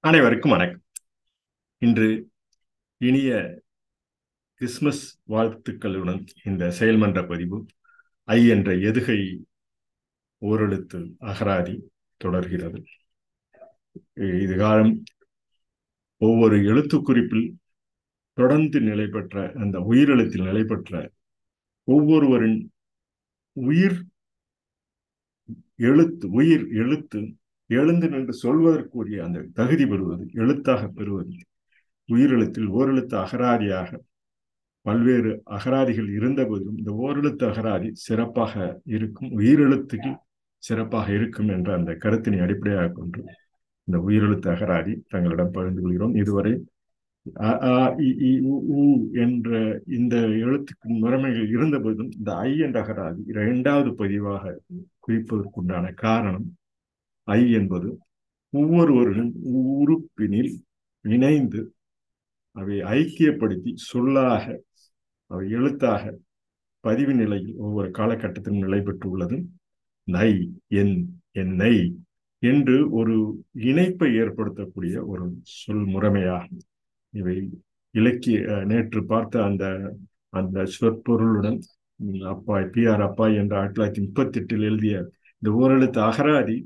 அனைவருக்கும் வணக்கம். இன்று இனிய கிறிஸ்துமஸ் வாழ்த்துக்களுடன் இந்த செயல்மன்ற பதிவு ஐ என்ற எதுகை ஓரெழுத்து அகராதி தொடர்கிறது. இது காலம் ஒவ்வொரு எழுத்து குறிப்பில் தொடர்ந்து நிலை பெற்ற அந்த உயிரெழுத்தில் நிலை பெற்ற ஒவ்வொருவரின் உயிர் எழுத்து உயிர் எழுத்து எழுந்து நின்று சொல்வதற்குரிய அந்த தகுதி பெறுவது எழுத்தாக பெறுவது. உயிரெழுத்தில் ஓரெழுத்து அகராதியாக பல்வேறு அகராதிகள் இருந்த போதிலும் இந்த ஓரெழுத்து அகராதி சிறப்பாக இருக்கும் உயிரெழுத்துக்கு சிறப்பாக இருக்கும் என்ற அந்த கருத்தினை அடிப்படையாக கொண்டு இந்த உயிரெழுத்து அகராதி தங்களிடம் பகிர்ந்து கொள்கிறோம். இதுவரை அ உ என்ற இந்த எழுத்துக்கு முறைமைகள் இருந்த போதும் இந்த ஐ என்ற அகராதி இரண்டாவது பதிவாக குறிப்பதற்குண்டான காரணம் ஐ என்பது ஒவ்வொருவரின் உறுப்பினில் இணைந்து அவை ஐக்கியப்படுத்தி சொல்லாக அவை எழுத்தாக பதிவு நிலையில் ஒவ்வொரு காலகட்டத்திலும் நிலை பெற்றுள்ளது. நை என் என்னை என்று ஒரு இணைப்பை ஏற்படுத்தக்கூடிய ஒரு சொல் முறைமையாகும். இவை இலக்கிய நேற்று பார்த்த அந்த அந்த சொற்பொருளுடன் அப்பாய் பி ஆர் அப்பாய் என்ற ஆயிரத்தி தொள்ளாயிரத்தி முப்பத்தி எட்டில் எழுதிய இந்த ஓரெழுத்து அகராதி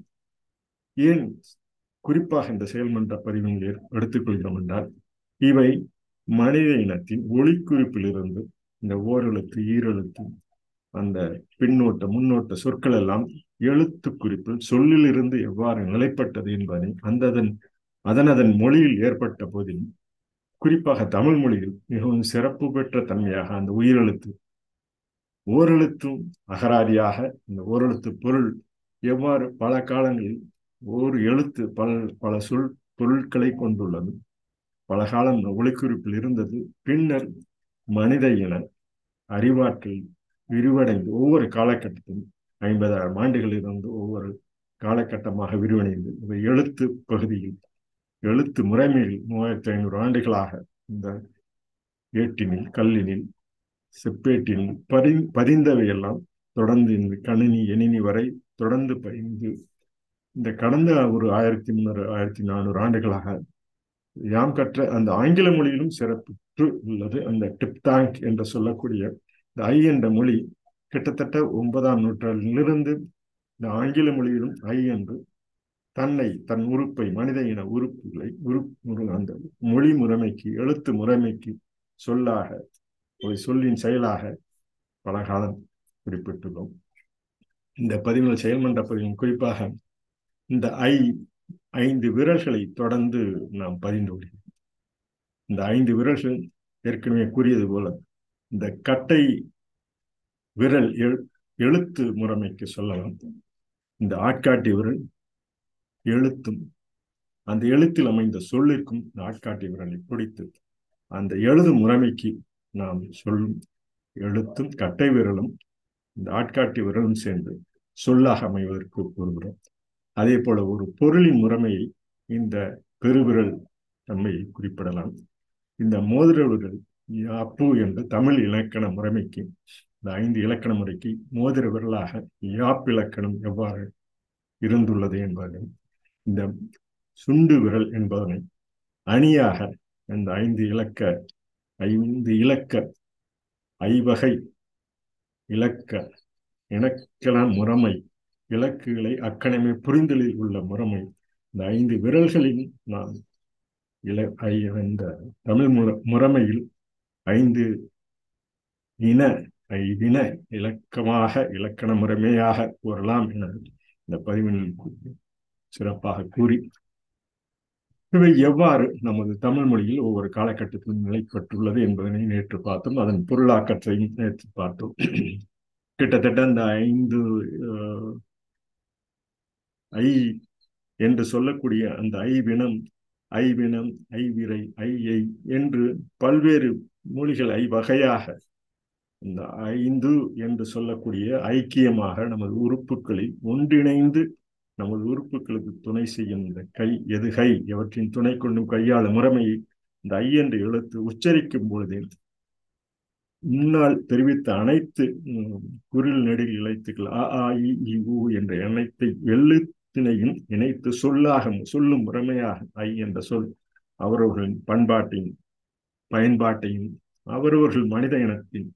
ஏன் குறிப்பாக இந்த செயல்மன்ற பதிவுகளை எடுத்துக்கொள்கிறோம் என்றால் இவை மனித இனத்தின் ஒளிக்குறிப்பிலிருந்து இந்த ஓரெழுத்து ஈரெழுத்து அந்த பின்னோட்ட முன்னோட்ட சொற்கள் எல்லாம் எழுத்து குறிப்பில் சொல்லிலிருந்து எவ்வாறு நிலைப்பட்டது என்பதை அந்த அதன் அதன் அதன் மொழியில் ஏற்பட்ட போதிலும் குறிப்பாக தமிழ் மொழியில் மிகவும் சிறப்பு பெற்ற தன்மையாக அந்த உயிரெழுத்து ஓரெழுத்தும் அகராதியாக இந்த ஓரெழுத்து பொருள் எவ்வாறு பல காலங்களில் ஒரு எழுத்து பல பல சொல் பொருட்களை கொண்டுள்ளது. பல காலம் ஒளிக்குறிப்பில் இருந்தது. பின்னர் மனித இன அறிவாற்றல் விரிவடைந்து ஒவ்வொரு காலகட்டத்திலும் ஐம்பதாயிரம் ஆண்டுகளில் இருந்து ஒவ்வொரு காலகட்டமாக விரிவடைந்து இந்த எழுத்து பகுதியில் எழுத்து முறைமையில் மூவாயிரத்தி ஐநூறு ஆண்டுகளாக இந்த ஏட்டினில் கல்லினில் செப்பேட்டினில் பதி பதிந்தவையெல்லாம் தொடர்ந்து இந்த கணினி எணினி வரை தொடர்ந்து பதிந்து இந்த கடந்த ஒரு ஆயிரத்தி முன்னூறு ஆயிரத்தி நானூறு ஆண்டுகளாக யாம் கற்ற அந்த ஆங்கில மொழியிலும் சிறப்பு உள்ளது. அந்த டிப்தாங்க் என்று சொல்லக்கூடிய இந்த ஐ என்ற மொழி கிட்டத்தட்ட ஒன்பதாம் நூற்றாண்டிலிருந்து இந்த ஆங்கில மொழியிலும் ஐ என்று தன்னை தன் உறுப்பை மனித இன உறுப்புகளை உறுப்பு அந்த மொழி முறைமைக்கு எழுத்து முறைமைக்கு சொல்லாக ஒரு சொல்லின் செயலாக பல காலம் குறிப்பிட்டுள்ளோம். இந்த பதிவுகள் செயல்மன்ற பதிவின் குறிப்பாக இந்த ஐ ஐந்து விரல்களை தொடர்ந்து நாம் பதிந்து வருகிறோம் இந்த ஐந்து விரல்கள் ஏற்கனவே கூறியது போல இந்த கட்டை விரல் எழுத்து முறைமைக்கு சொல்லலாம். இந்த ஆட்காட்டி விரல் எழுத்தும் அந்த எழுத்தில் அமைந்த சொல்லிற்கும் இந்த ஆட்காட்டி விரலை பிடித்து அந்த எழுதும் முறைமைக்கு நாம் சொல்லும் எழுத்தும் கட்டை விரலும் இந்த ஆட்காட்டி விரலும் சேர்ந்து சொல்லாக அமைவதற்கு கூறுகிறோம் அதே போல ஒரு பொருளின் முறைமையை இந்த பெருவிரல் தன்மையை குறிப்பிடலாம். இந்த மோதிர விரல் அப்பு என்று தமிழ் இலக்கண முறைமைக்கு இந்த ஐந்து இலக்கண முறைக்கு மோதிர விரலாக யாப் இலக்கணம் எவ்வாறு இருந்துள்ளது என்பதை இந்த சுண்டு விரல் என்பதனை அணியாக அந்த ஐந்து இலக்க ஐந்து இலக்க ஐவகை இலக்க இலக்கண முறைமை இலக்குகளை அக்கணமே புரிந்தலில் உள்ள முறைமை. இந்த ஐந்து விரல்களின் நாம் இல இந்த தமிழ் முற முறைமையில் ஐந்து இன ஐதின இலக்கமாக இலக்கண முறைமையாக கூறலாம் என இந்த பதிவினில் சிறப்பாக கூறி இவை எவ்வாறு நமது தமிழ் மொழியில் ஒவ்வொரு காலகட்டத்திலும் நிலைப்பட்டுள்ளது என்பதனை நேற்று பார்த்தோம். அதன் பொருளாக்கத்தையும் நேற்று பார்த்தோம். கிட்டத்தட்ட இந்த ஐந்து ஐ என்று சொல்லக்கூடிய அந்த ஐவினம் ஐவினம் ஐவிரை ஐ என்று பல்வேறு மொழிகள் ஐ வகையாக இந்த ஐந்து என்று சொல்லக்கூடிய ஐக்கியமாக நமது உறுப்புகளை ஒன்றிணைந்து நமது உறுப்புகளுக்கு துணை செய்யும் இந்த கை எது கை? எவற்றின் துணை கொண்டும் கையாளும் முறைமையை இந்த ஐ என்று எழுத்து உச்சரிக்கும் பொழுது முன்னால் தெரிவித்த அனைத்து குரில் நெடில் இழைத்துக்கள் அ ஆ இ உ என்ற அனைத்தை எழுத்து அனைத்தினையும் இணைத்து சொல்லாக சொல்லும் முறைமையாக ஐ என்ற சொல் அவரவர்களின் பண்பாட்டையும் பயன்பாட்டையும் அவரவர்கள் மனித இனத்தின்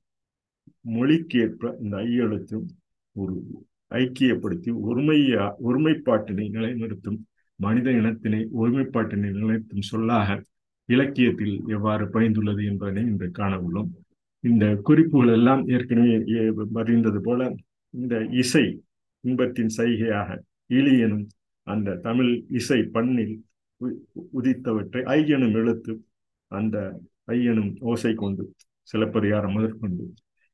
மொழிக்கேற்ப இந்த ஐ எழுத்தும் ஒரு ஐக்கியப்படுத்தி ஒருமையா ஒருமைப்பாட்டினை நிலைநிறுத்தும் மனித இனத்தினை ஒருமைப்பாட்டினை நிலைநிறுத்தும் சொல்லாக இலக்கியத்தில் எவ்வாறு பயந்துள்ளது என்பதனை இன்று காண உள்ளோம் இந்த குறிப்புகள் எல்லாம் ஏற்கனவே அறிந்தது போல இந்த இசை இன்பத்தின் சைகையாக இழி எனும் அந்த தமிழ் இசை பண்ணில் உதித்தவற்றை ஐ எனும் எழுத்து அந்த ஐ எனும் ஓசை கொண்டு சிலப்பதிகாரம் முதற்கொண்டு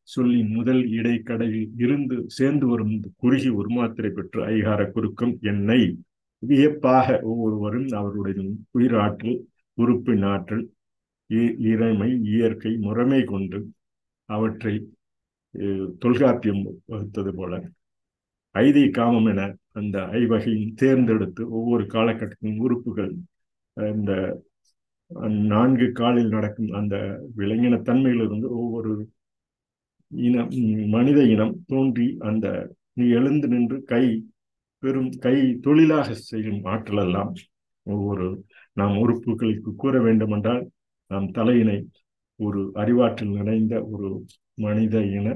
சொல்லி முதல் இடைக்கடையில் இருந்து சேர்ந்து வரும் குறுகி உருமாத்திரை பெற்று ஐகார குறுக்கம் என்னை வியப்பாக ஒவ்வொருவரும் அவருடைய உயிராற்றல் உறுப்பின் ஆற்றல் இறைமை இயற்கை முறைமை கொண்டு அவற்றை தொல்காப்பியம் வகுத்தது போல. ஐதி காமம் என அந்த ஐவகையும் தேர்ந்தெடுத்து ஒவ்வொரு காலகட்டத்திலும் உறுப்புகள் இந்த நான்கு காலில் நடக்கும் அந்த விலங்கின தன்மையிலிருந்து ஒவ்வொரு இனம் மனித இனம் தோன்றி அந்த நீ எழுந்து நின்று கை பெரும் கை தொழிலாக செய்யும் ஆற்றலெல்லாம் ஒவ்வொரு நாம் உறுப்புகளுக்கு கூற வேண்டுமென்றால் நாம் தலையினை ஒரு அறிவாற்றல் நிறைந்த ஒரு மனித இன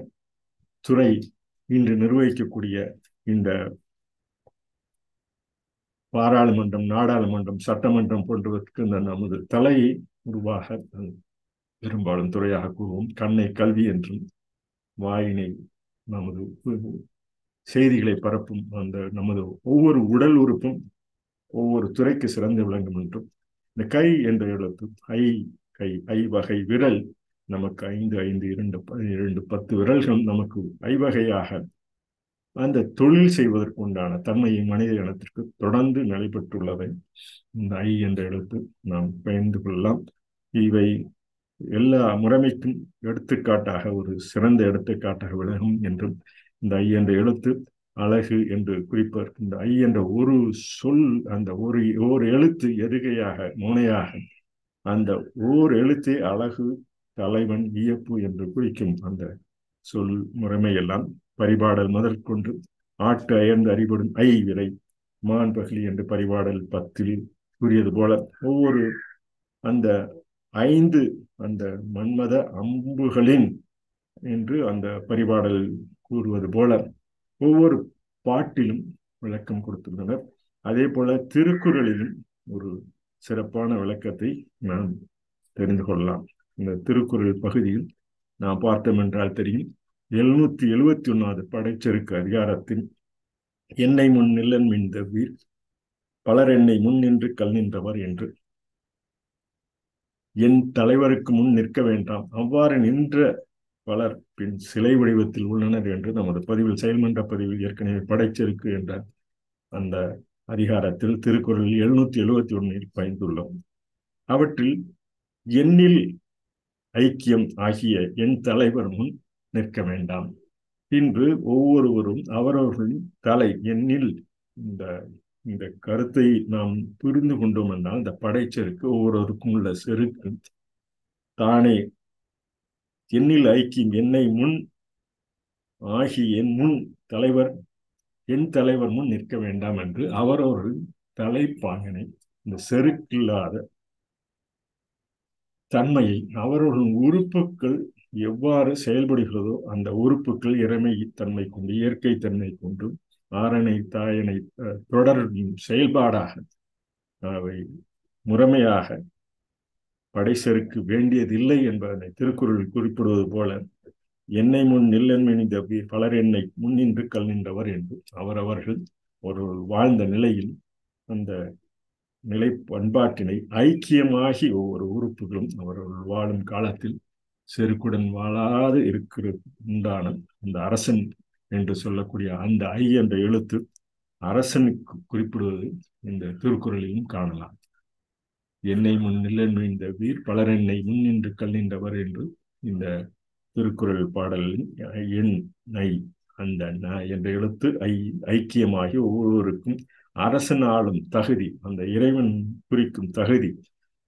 துறை இன்று நிர்வகிக்கக்கூடிய இந்த பாராளுமன்றம் நாடாளுமன்றம் சட்டமன்றம் போன்றவற்றுக்கு இந்த நமது தலையை உருவாக பெரும்பாலும் துறையாக கூறுவோம். கண்ணை கல்வி என்றும் வாயினை நமது செய்திகளை பரப்பும் அந்த நமது ஒவ்வொரு உடல் உறுப்பும் ஒவ்வொரு துறைக்கு சிறந்து விளங்கும் என்றும் இந்த கை என்ற எழுத்து ஐ கை ஐ வகை விரல் நமக்கு ஐந்து ஐந்து இரண்டு இரண்டு பத்து விரல்கள் நமக்கு ஐவகையாக அந்த தொழில் செய்வதற்கு உண்டான தன்மையை மனித இனத்திற்கு தொடர்ந்து நடைபெற்றுள்ளதை இந்த ஐ என்ற எழுத்து நாம் பயந்து கொள்ளலாம். இவை எல்லா முறைமைக்கும் எடுத்துக்காட்டாக ஒரு சிறந்த எடுத்துக்காட்டாக விலகும் என்றும் இந்த ஐ என்ற எழுத்து அழகு என்று குறிப்பார் இந்த ஐ என்ற ஒரு சொல் அந்த ஒரு ஓர் எழுத்து எருகையாக முனையாக அந்த ஓர் எழுத்தே அழகு தலைவன் வியப்பு என்று குறிக்கும் அந்த சொல் முறைமையெல்லாம் பரிபாடல் முதற்கொண்டு ஆட்டு அயர்ந்து அறிபடும் ஐ விரை மான் பகலி என்று பரிபாடல் பத்தில் கூறியது போல ஒவ்வொரு அந்த ஐந்து அந்த மன்மத அம்புகளின் என்று அந்த பரிபாடல் கூறுவது போல ஒவ்வொரு பாட்டிலும் விளக்கம் கொடுத்துள்ளனர். அதே போல திருக்குறளிலும் ஒரு சிறப்பான விளக்கத்தை நாம் தெரிந்து கொள்ளலாம். இந்த திருக்குறள் பகுதியில் நாம் பார்த்தோம் என்றால் தெரியும். எழுநூத்தி எழுபத்தி ஒன்னாவது படைச்செருக்கு அதிகாரத்தின் என்னை முன் நில்லன் மின்தவீர் பலர் என்னை முன் நின்று கல் நின்றவர் என்று. என் தலைவருக்கு முன் நிற்க வேண்டாம் அவ்வாறு நின்ற பலர் பின் சிலை வடிவத்தில் உள்ளனர் என்று நமது பதிவில் செயல்மன்ற பதிவில் ஏற்கனவே படைச்சிருக்கு என்ற அந்த அதிகாரத்தில் திருக்குறளில் எழுநூத்தி எழுபத்தி ஒன்னில் பயந்துள்ளோம் அவற்றில் எண்ணில் ஐக்கியம் ஆகிய என் தலைவர் முன் நிற்க வேண்டாம். இன்று ஒவ்வொருவரும் அவரவர்களின் தலை எண்ணில் இந்த இந்த கருத்தை நாம் புரிந்து கொண்டோம் என்றால் இந்த படைச்செருக்கு ஒவ்வொருவருக்கும் உள்ள செருக்கு தானே எண்ணில் ஐக்கியம். என்னை முன் ஆகி என் முன் தலைவர் என் தலைவர் முன் நிற்க வேண்டாம் என்று அவரவர்கள் தலைப்பாங்கனை இந்த செருக்கில்லாத தன்மையை அவரவர்கள் உறுப்புகள் எவ்வாறு செயல்படுகிறதோ அந்த உறுப்புகள் இறைமை தன்மை கொண்டு இயற்கை தன்மை கொண்டும் ஆரணை தாயனை தொடரும் செயல்பாடாக அவை முறைமையாக படைசருக்கு வேண்டியதில்லை என்பதனை திருக்குறள் குறிப்பிடுவது போல என்னை முன் நில்லன்மெனிந்த பலர் என்னை முன்னின்று கல் நின்றவர் என்று அவரவர்கள் ஒரு வாழ்ந்த நிலையில் அந்த நிலை பண்பாட்டினை ஐக்கியமாகி ஒவ்வொரு உறுப்புகளும் அவர்கள் வாழும் காலத்தில் செருக்குடன் வாழாது இருக்கிறது உண்டான அந்த அரசன் என்று சொல்லக்கூடிய அந்த ஐ என்ற எழுத்து அரசனுக்கு குறிப்பிடுவது இந்த திருக்குறளிலும் காணலாம். என்னை முன் இந்த வீர் பலர் என்னை முன் நின்று கல்லின்றவர் என்று இந்த திருக்குறள் பாடலின் எண் நை அந்த ந என்ற எழுத்து ஐ ஐக்கியமாகி ஒவ்வொருவருக்கும் அரசன் ஆளும் தகுதி அந்த இறைவன் குறிக்கும் தகுதி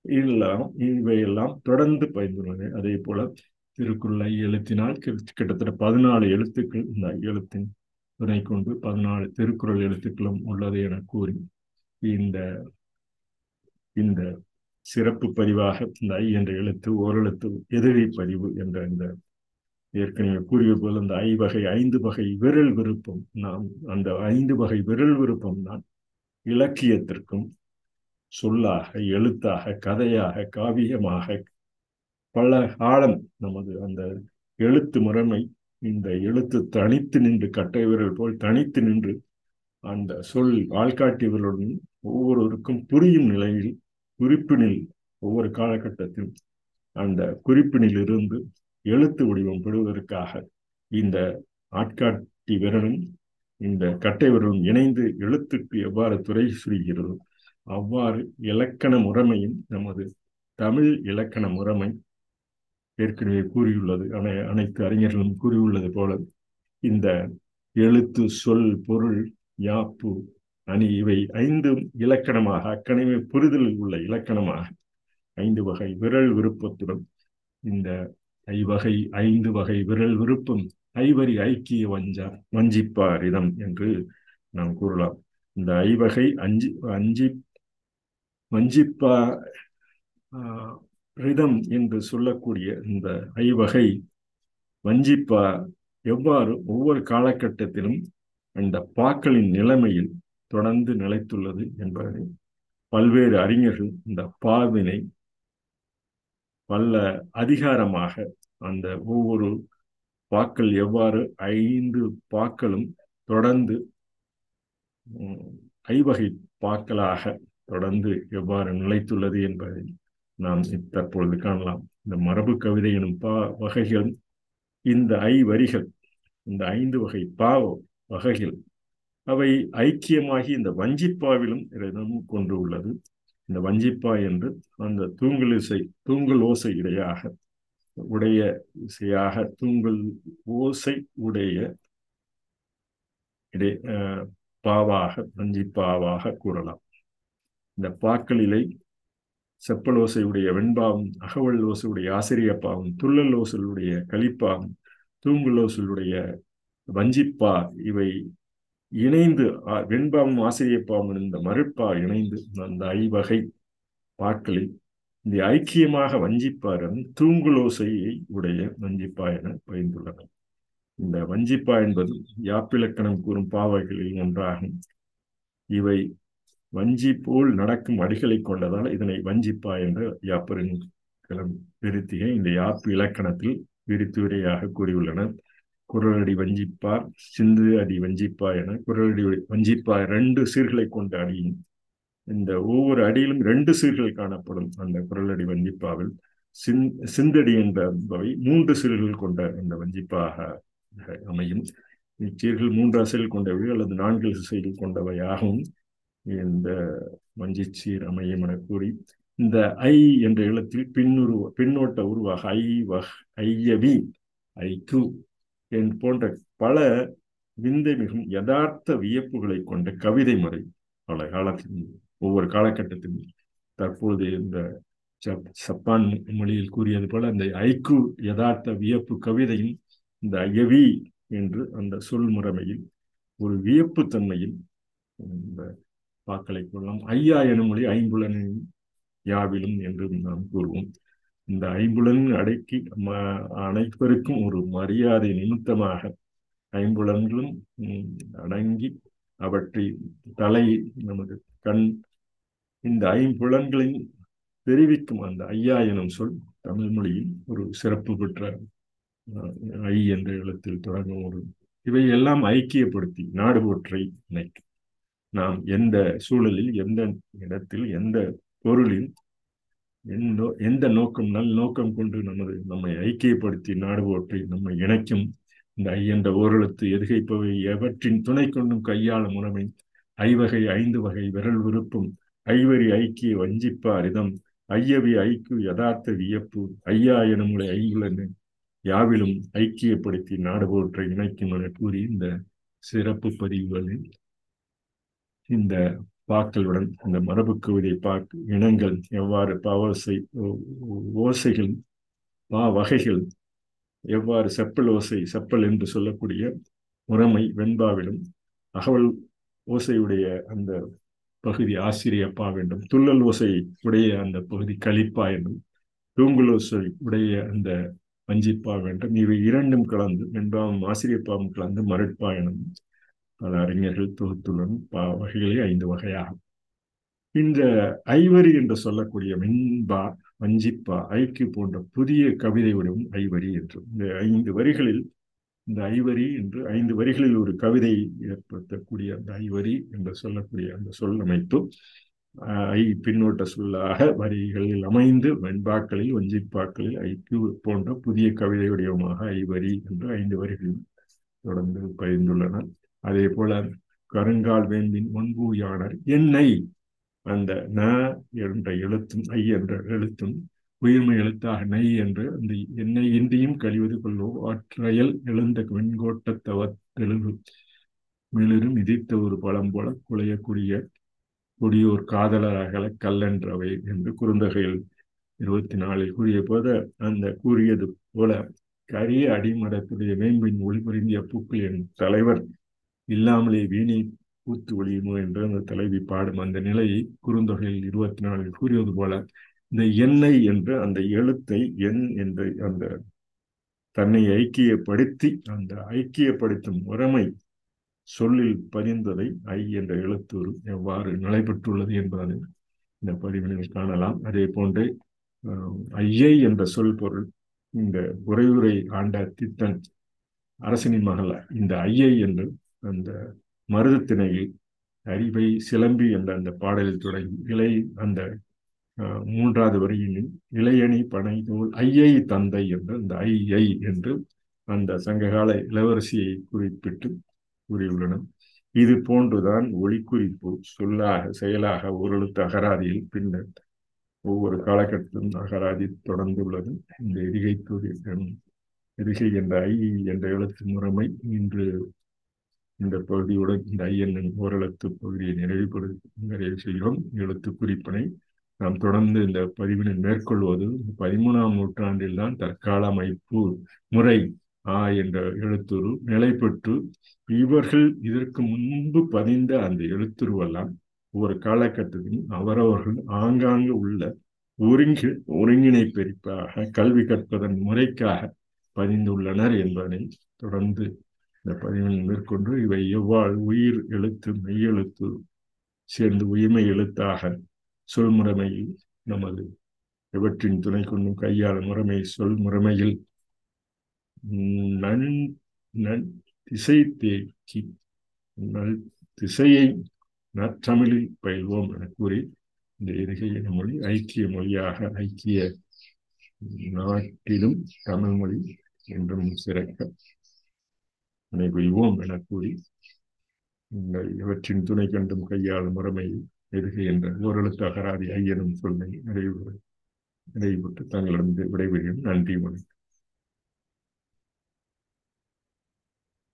எல்லாம் இவையெல்லாம் தொடர்ந்து பயின்றுள்ளது அதே போல திருக்குறள் எழுத்தினால் கிட்டத்தட்ட பதினாலு எழுத்துக்கள் இந்த எழுத்தின் துணை கொண்டு பதினாலு திருக்குறள் எழுத்துக்களும் உள்ளது என கூறி இந்த இந்த சிறப்பு பதிவாக இந்த ஐ என்ற எழுத்து ஓரெழுத்து எதிரி பதிவு என்ற இந்த ஏற்கனவே கூறிய போல் அந்த ஐ வகை ஐந்து வகை விரல் விருப்பம். நாம் அந்த ஐந்து வகை விரல் விருப்பம் தான் இலக்கியத்திற்கும் சொல்லாக எழுத்தாக கதையாக காவியமாக பல காலம் நமது அந்த எழுத்து முறைமை இந்த எழுத்து தனித்து நின்று கட்டை விரல் போல் தனித்து நின்று அந்த சொல் ஆள்காட்டியவர்களுடன் ஒவ்வொருவருக்கும் புரியும் நிலையில் குறிப்பினில் ஒவ்வொரு காலகட்டத்திலும் அந்த குறிப்பினில் இருந்து எழுத்து வடிவம் பெறுவதற்காக இந்த ஆட்காட்டி விரலும் இந்த கட்டை விரலும் இணைந்து எழுத்துக்கு எவ்வாறு துறை சுரிகிறதோ அவ்வாறு இலக்கண முறைமையும் நமது தமிழ் இலக்கண முறைமை ஏற்கனவே கூறியுள்ளது. அனை அனைத்து அறிஞர்களும் கூறியுள்ளது போல இந்த எழுத்து சொல் பொருள் யாப்பு அணி இவை ஐந்து இலக்கணமாக அக்கனவே புரிதலில் உள்ள இலக்கணமாக ஐந்து வகை விரல் விருப்பத்துடன் இந்த ஐவகை ஐந்து வகை விரல் விருப்பம் ஐவரி ஐக்கிய வஞ்சா வஞ்சிப்பாரிதம் என்று நாம் கூறலாம். இந்த ஐவகை அஞ்சி அஞ்சி வஞ்சிப்பா ரிதம் என்று சொல்லக்கூடிய இந்த ஐவகை வஞ்சிப்பா எவ்வாறு ஒவ்வொரு காலகட்டத்திலும் அந்த பாக்களின் நிலைமையில் தொடர்ந்து நிலைத்துள்ளது என்பதை பல்வேறு அறிஞர்கள் இந்த பாவினை பல அதிகாரமாக அந்த ஒவ்வொரு பாக்கள் எவ்வாறு ஐந்து பாக்களும் தொடர்ந்து ஐவகை பாக்களாக தொடர்ந்து எவ்வாறு நிலைத்துள்ளது என்பதை நாம் தற்பொழுது காணலாம். இந்த மரபு கவிதை எனும் பா வகைகள் இந்த ஐ வரிகள் இந்த ஐந்து வகை பா வகைகள் அவை ஐக்கியமாகி இந்த வஞ்சிப்பாவிலும் இடம் கொண்டு உள்ளது. இந்த வஞ்சிப்பா என்று அந்த தூங்கலிசை தூங்கல் ஓசை இடையாக உடைய இசையாக தூங்கல் ஓசை உடைய இடை பாவாக வஞ்சிப்பாவாக கூறலாம். இந்த பாக்களிலை செப்பல் ஓசையுடைய வெண்பாவும் அகவல் ஓசையுடைய ஆசிரியப்பாவும் துள்ளல் ஓசலுடைய கலிப்பாவும் தூங்குல் ஓசலுடைய வஞ்சிப்பா இவை இணைந்து வெண்பாவும் ஆசிரியப்பாவும் இந்த மறுப்பா இணைந்து அந்த ஐவகை பாக்களில் இந்த ஐக்கியமாக வஞ்சிப்பாரன் தூங்குலோசையை உடைய வஞ்சிப்பா என பயந்துள்ளனர் இந்த வஞ்சிப்பா என்பது யாப்பிலக்கணம் கூறும் பாவைகளில் ஒன்றாகும். இவை வஞ்சி போல் நடக்கும் அடிகளை கொண்டதால் இதனை வஞ்சிப்பா என்ற யாப்பரின் விருத்தியை இந்த யாப்பு இலக்கணத்தில் விரித்து விரையாக கூறியுள்ளனர். குரலடி வஞ்சிப்பார் சிந்து அடி வஞ்சிப்பா என குரலடி வஞ்சிப்பா ரெண்டு சீர்களை கொண்ட அடியும் இந்த ஒவ்வொரு அடியிலும் ரெண்டு சீர்கள் காணப்படும் அந்த குரலடி வஞ்சிப்பாவில். சிந் சிந்தடி என்பவை மூன்று சீர்கள் கொண்ட இந்த வஞ்சிப்பாக அமையும். இச்சீர்கள் மூன்று அசைகள் கொண்டவை அல்லது நான்கு அசைகள் கொண்டவையாகவும் இந்த வஞ்சிச்சீர் அமையும் என கூறி இந்த ஐ என்ற எழுத்தில் பின்னுருவ பின்னோட்ட உருவாக ஐ வஹ் ஐயவி ஐக்கு என் போன்ற பல விந்தை மிகும் யதார்த்த வியப்புகளை கொண்ட கவிதை முறை பல காலத்தில் ஒவ்வொரு காலகட்டத்திலும் தற்போது இந்த சப்பான் மொழியில் கூறியது போல அந்த ஐக்கு யதார்த்த வியப்பு கவிதையும் இந்த ஐயவி என்று அந்த சொல் முறைமையில் ஒரு வியப்பு தன்மையில் இந்த பாக்களை கொள்ளலாம். ஐயா எனும் மொழி ஐம்புலனின் யாவிலும் என்று நாம் கூறுவோம். இந்த ஐம்புலன் அடக்கி அனைவருக்கும் ஒரு மரியாதை நிமித்தமாக ஐம்புலன்களும் அடங்கி அவற்றை தலை நமது கண் இந்த ஐம்புலன்களின் தெரிவிக்கும் அந்த ஐயா எனும் சொல் தமிழ் மொழியில் ஒரு சிறப்பு பெற்ற ஐ என்ற எழுத்தில் தொடங்கும் ஒரு இவை எல்லாம் ஐக்கியப்படுத்தி நாடு ஒற்றை இணைக்கும். நாம் எந்த சூழலில் எந்த இடத்தில் எந்த பொருளில் எந்த எந்த நோக்கம் நல் நோக்கம் கொண்டு நமது நம்மை ஐக்கியப்படுத்தி நாடு ஒற்றை நம்மை இணைக்கும். இந்த ஐ என்ற ஓரெழுத்து எதுகைப்பவை எவற்றின் துணை கொண்டும் கையாளும் உணவை ஐவகை ஐந்து வகை விரல் விருப்பம் ஐவரி ஐக்கிய வஞ்சிப்ப அரிதம் ஐயவி ஐக்கு யதார்த்த வியப்பு ஐயா எனும் ஐங்குலன் யாவிலும் ஐக்கியப்படுத்தி நாடு போற்றை இணைக்கும் என கூறி இந்த சிறப்பு பதிவுகளில் இந்த பாக்களுடன் இந்த மரபு கவிதை பாக் இனங்கள் எவ்வாறு பாவோசை ஓசைகள் பா வகைகள் எவ்வாறு செப்பல் ஓசை செப்பல் என்று சொல்லக்கூடிய முறைமை வெண்பாவிலும் அகவல் ஓசையுடைய அந்த பகுதி ஆசிரியப்பா வேண்டும். துள்ளல் ஓசை உடைய அந்த பகுதி கழிப்பா என்றும் தூங்குல் ஓசை உடைய அந்த வஞ்சிப்பா வேண்டும். இவை இரண்டும் கலந்து வெண்பாவும் ஆசிரியப்பாவும் கலந்து மருட்பா எனும் பல அறிஞர்கள் தொகுத்துள்ளனர் பா வகைகளே ஐந்து வகையாகும். இந்த ஐவரி என்று சொல்லக்கூடிய மின்பா வஞ்சிப்பா ஐக்கு போன்ற புதிய கவிதை வடிவம் ஐவரி என்றும் இந்த ஐந்து வரிகளில் இந்த ஐவரி என்று ஐந்து வரிகளில் ஒரு கவிதை ஏற்படுத்தக்கூடிய அந்த ஐவரி என்று சொல்லக்கூடிய அந்த சொல் அமைப்பு ஐ பின்னோட்ட சொல்லாக வரிகளில் அமைந்து வெண்பாக்களில் வஞ்சிப்பாக்களில் ஐக்கு போன்ற புதிய கவிதை வடிவமாக ஐவரி என்று ஐந்து வரிகளில் தொடர்ந்து பகிர்ந்துள்ளன அதே போல கருங்கால் வேம்பின் ஒன்பூயானர் என்னை அந்த ந என்ற எழுத்தும் ஐ என்ற எழுத்தும் உயிர்மை எழுத்தாக நெய் என்று அந்த எண்ணெய் இன்றியும் கழிவது கொள்ளோ. ஆற்றையல் எழுந்த வெண்கோட்டத்தவ தெளிவு மிளிரும் மிதித்த ஒரு பழம் போல குலையக்கூடிய கொடியோர் காதலராகல கல்லன்றவை என்று குறுந்தகையில் இருபத்தி நாலில் கூறிய போது அந்த கூறியது போல கரிய அடிமடத்துடைய வேம்பின் ஒளிபுரிந்திய பூக்கள் என் தலைவர் இல்லாமலே வீணை பூத்து ஒளியுமோ என்று அந்த தலைவி பாடும் அந்த நிலையை குறுந்தொகையில் இருபத்தி நாலில் கூறியது போல இந்த எண்ணெய் என்று அந்த எழுத்தை எண் என்ற அந்த தன்னை ஐக்கியப்படுத்தி அந்த ஐக்கியப்படுத்தும் முறைமை சொல்லில் பதிந்ததை ஐ என்ற எழுத்தூர் எவ்வாறு நடைபெற்றுள்ளது என்பதை இந்த பதிவினில் காணலாம். அதே போன்று ஐயை என்ற சொல் பொருள் இந்த உறையுரை ஆண்ட தித்தன் அரசனின் மகள் இந்த ஐயை என்று அந்த மருதத்திணையில் அறிவை சிலம்பி என்ற அந்த பாடலில் தொடங்கி இலை அந்த மூன்றாவது வரியின் இளையணி பனை நூல் ஐயை தந்தை என்று அந்த ஐயை என்று அந்த சங்ககால இளவரசியை குறிப்பிட்டு கூறியுள்ளனர். இது போன்றுதான் ஒளிக்குறிப்பு சொல்லாக செயலாக ஓரெழுத்து அகராதியில் பின்னர் ஒவ்வொரு காலகட்டத்திலும் அகராதி தொடர்ந்துள்ளது இந்த எரிகை எரிகை என்ற ஐ என்ற எழுத்து முறைமை இன்று இந்த பகுதியுடன் இந்த ஐயன் ஓரெழுத்து பகுதியை நிறைவுபடு நிறைவு செய்கிறோம் எழுத்து குறிப்பினை நாம் தொடர்ந்து இந்த பதிவினை மேற்கொள்வது பதிமூணாம் நூற்றாண்டில் தான் தற்கால அமைப்பு முறை. ஆ என்ற எழுத்துரு நிலை பெற்று இவர்கள் இதற்கு முன்பு பதிந்த அந்த எழுத்துருவெல்லாம் ஒவ்வொரு காலகட்டத்திலும் அவரவர்கள் ஆங்காங்கு உள்ள ஒருங்கி ஒருங்கிணைப்பெறிப்பாக கல்வி கற்பதன் முறைக்காக பதிந்துள்ளனர் என்பதனை தொடர்ந்து இந்த பதிவில் மேற்கொண்டு இவை எவ்வாறு உயிர் எழுத்து மெய்யெழுத்து சேர்ந்து உயிர்மை எழுத்தாக சொல் முறைமையில் நமது எவற்றின் துணை கொண்டும் கையாளும் முறைமை சொல் முறைமையில் நன் நன் திசை தேக்கி நல் திசையை நற்றமிழில் பயில்வோம் என கூறி இந்த இருகை மொழி ஐக்கிய மொழியாக ஐக்கிய நாட்டிலும் தமிழ் மொழி என்றும் சிறக்க புரிவோம் என கூறி இந்த இவற்றின் துணை கண்டும் கையாளும் முறைமையில் எதுகை என்ற ஓரெழுத்து அகராதி ஐயனும் சொல்லை நிறைவு நிறைவுற்று தங்களிடம் விடைபெறும் நன்றி வணக்கம்.